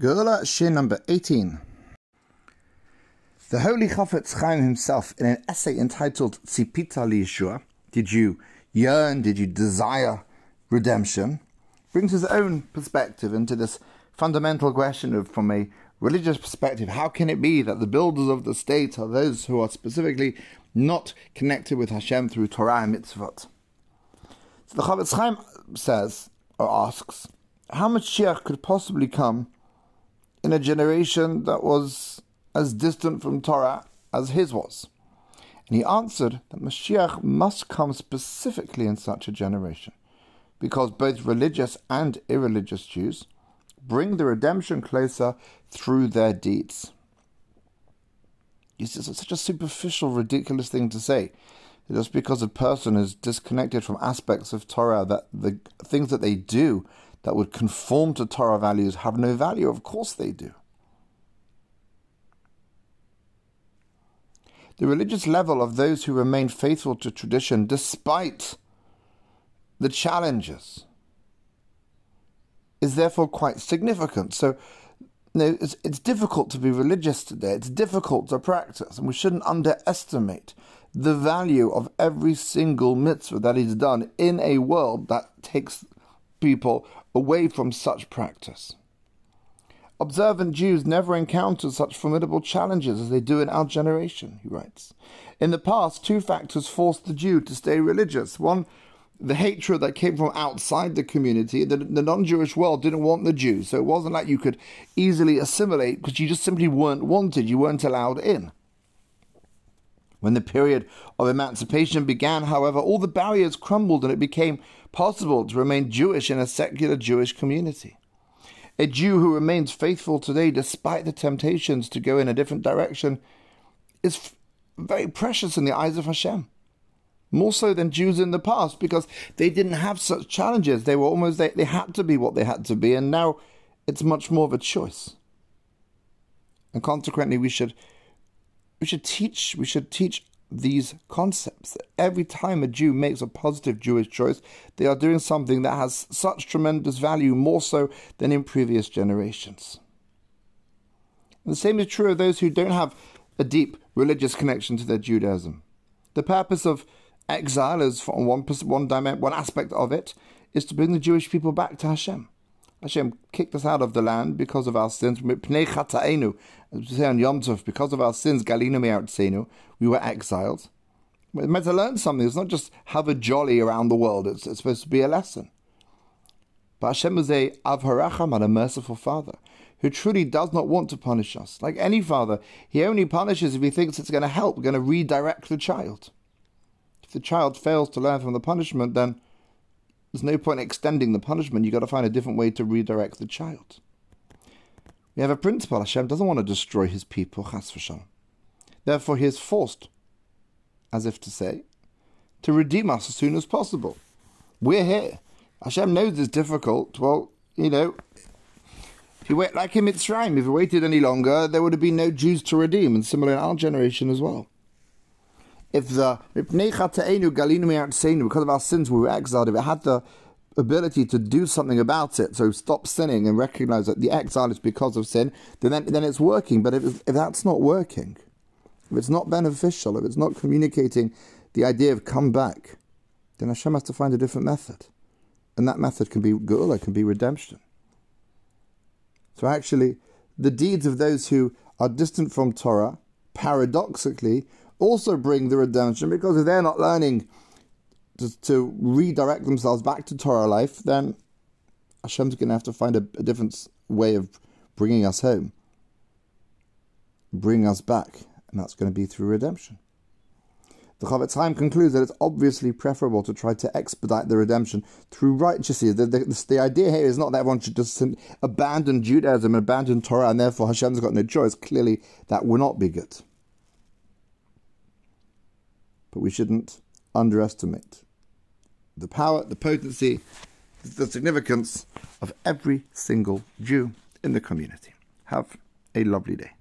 Geula Shiur number 18. The Holy Chafetz Chaim himself, in an essay entitled Tzipita Liyeshua, Did you yearn, did you desire redemption, brings his own perspective into this fundamental question of, from a religious perspective, how can it be that the builders of the state are those who are specifically not connected with Hashem through Torah and mitzvot? So the Chafetz Chaim says, or asks, how much Mashiach could possibly come in a generation that was as distant from Torah as his was? And he answered that Mashiach must come specifically in such a generation, because both religious and irreligious Jews bring the redemption closer through their deeds. It's such a superficial, ridiculous thing to say. Just because a person is disconnected from aspects of Torah, that the things that they do that would conform to Torah values have no value. Of course they do. The religious level of those who remain faithful to tradition despite the challenges is therefore quite significant. So, know, it's, it's difficult to be religious today. It's difficult to practice, and we shouldn't underestimate the value of every single mitzvah that is done in a world that takes people away from such practice. Observant Jews never encountered such formidable challenges as they do in our generation, he writes. In the past, two factors forced the Jew to stay religious. One, the hatred that came from outside the community. The, the non Jewish world didn't want the Jews, so it wasn't like you could easily assimilate because you just simply weren't wanted, you weren't allowed in. When the period of emancipation began, however, all the barriers crumbled and it became possible to remain Jewish in a secular Jewish community. A Jew who remains faithful today despite the temptations to go in a different direction is very precious in the eyes of Hashem. More so than Jews in the past because they didn't have such challenges. They were almost, they, they had to be what they had to be, and now it's much more of a choice. And consequently, we should we should teach we should teach these concepts. Every time a Jew makes a positive Jewish choice, they are doing something that has such tremendous value, more so than in previous generations. And the same is true of those who don't have a deep religious connection to their Judaism. The purpose of exile is, from one, one, one aspect of it, is to bring the Jewish people back to Hashem. Hashem kicked us out of the land because of our sins. As we say on Yom Tov, because of our sins, Galinu Me'artzenu, we were exiled. We're meant to learn something. It's not just have a jolly around the world. It's, it's supposed to be a lesson. But Hashem is a Avharacham and a merciful Father who truly does not want to punish us. Like any father, he only punishes if he thinks it's going to help, going to redirect the child. If the child fails to learn from the punishment, then there's no point extending the punishment. You've got to find a different way to redirect the child. We have a principle. Hashem doesn't want to destroy his people, chas v'shalom. Therefore, he is forced, as if to say, to redeem us as soon as possible. We're here. Hashem knows it's difficult. Well, you know, if you wait like in Mitzrayim, if you waited any longer, there would have been no Jews to redeem, and similar in our generation as well if the because of our sins we were exiled, if it had the ability to do something about it, so stop sinning and recognize that the exile is because of sin, then then it's working. But if, if that's not working, if it's not beneficial, if it's not communicating the idea of come back, then Hashem has to find a different method. And that method can be geula, can be redemption. So actually, the deeds of those who are distant from Torah, paradoxically, also bring the redemption because if they're not learning to, to redirect themselves back to Torah life, then Hashem's going to have to find a, a different way of bringing us home, bringing us back, and that's going to be through redemption. The Chafetz Chaim concludes that it's obviously preferable to try to expedite the redemption through righteousness. The, the, the, idea here is not that everyone should just abandon Judaism and abandon Torah, and therefore Hashem's got no choice. Clearly, that will not be good but we shouldn't underestimate the power, the potency, the significance of every single Jew in the community. Have a lovely day.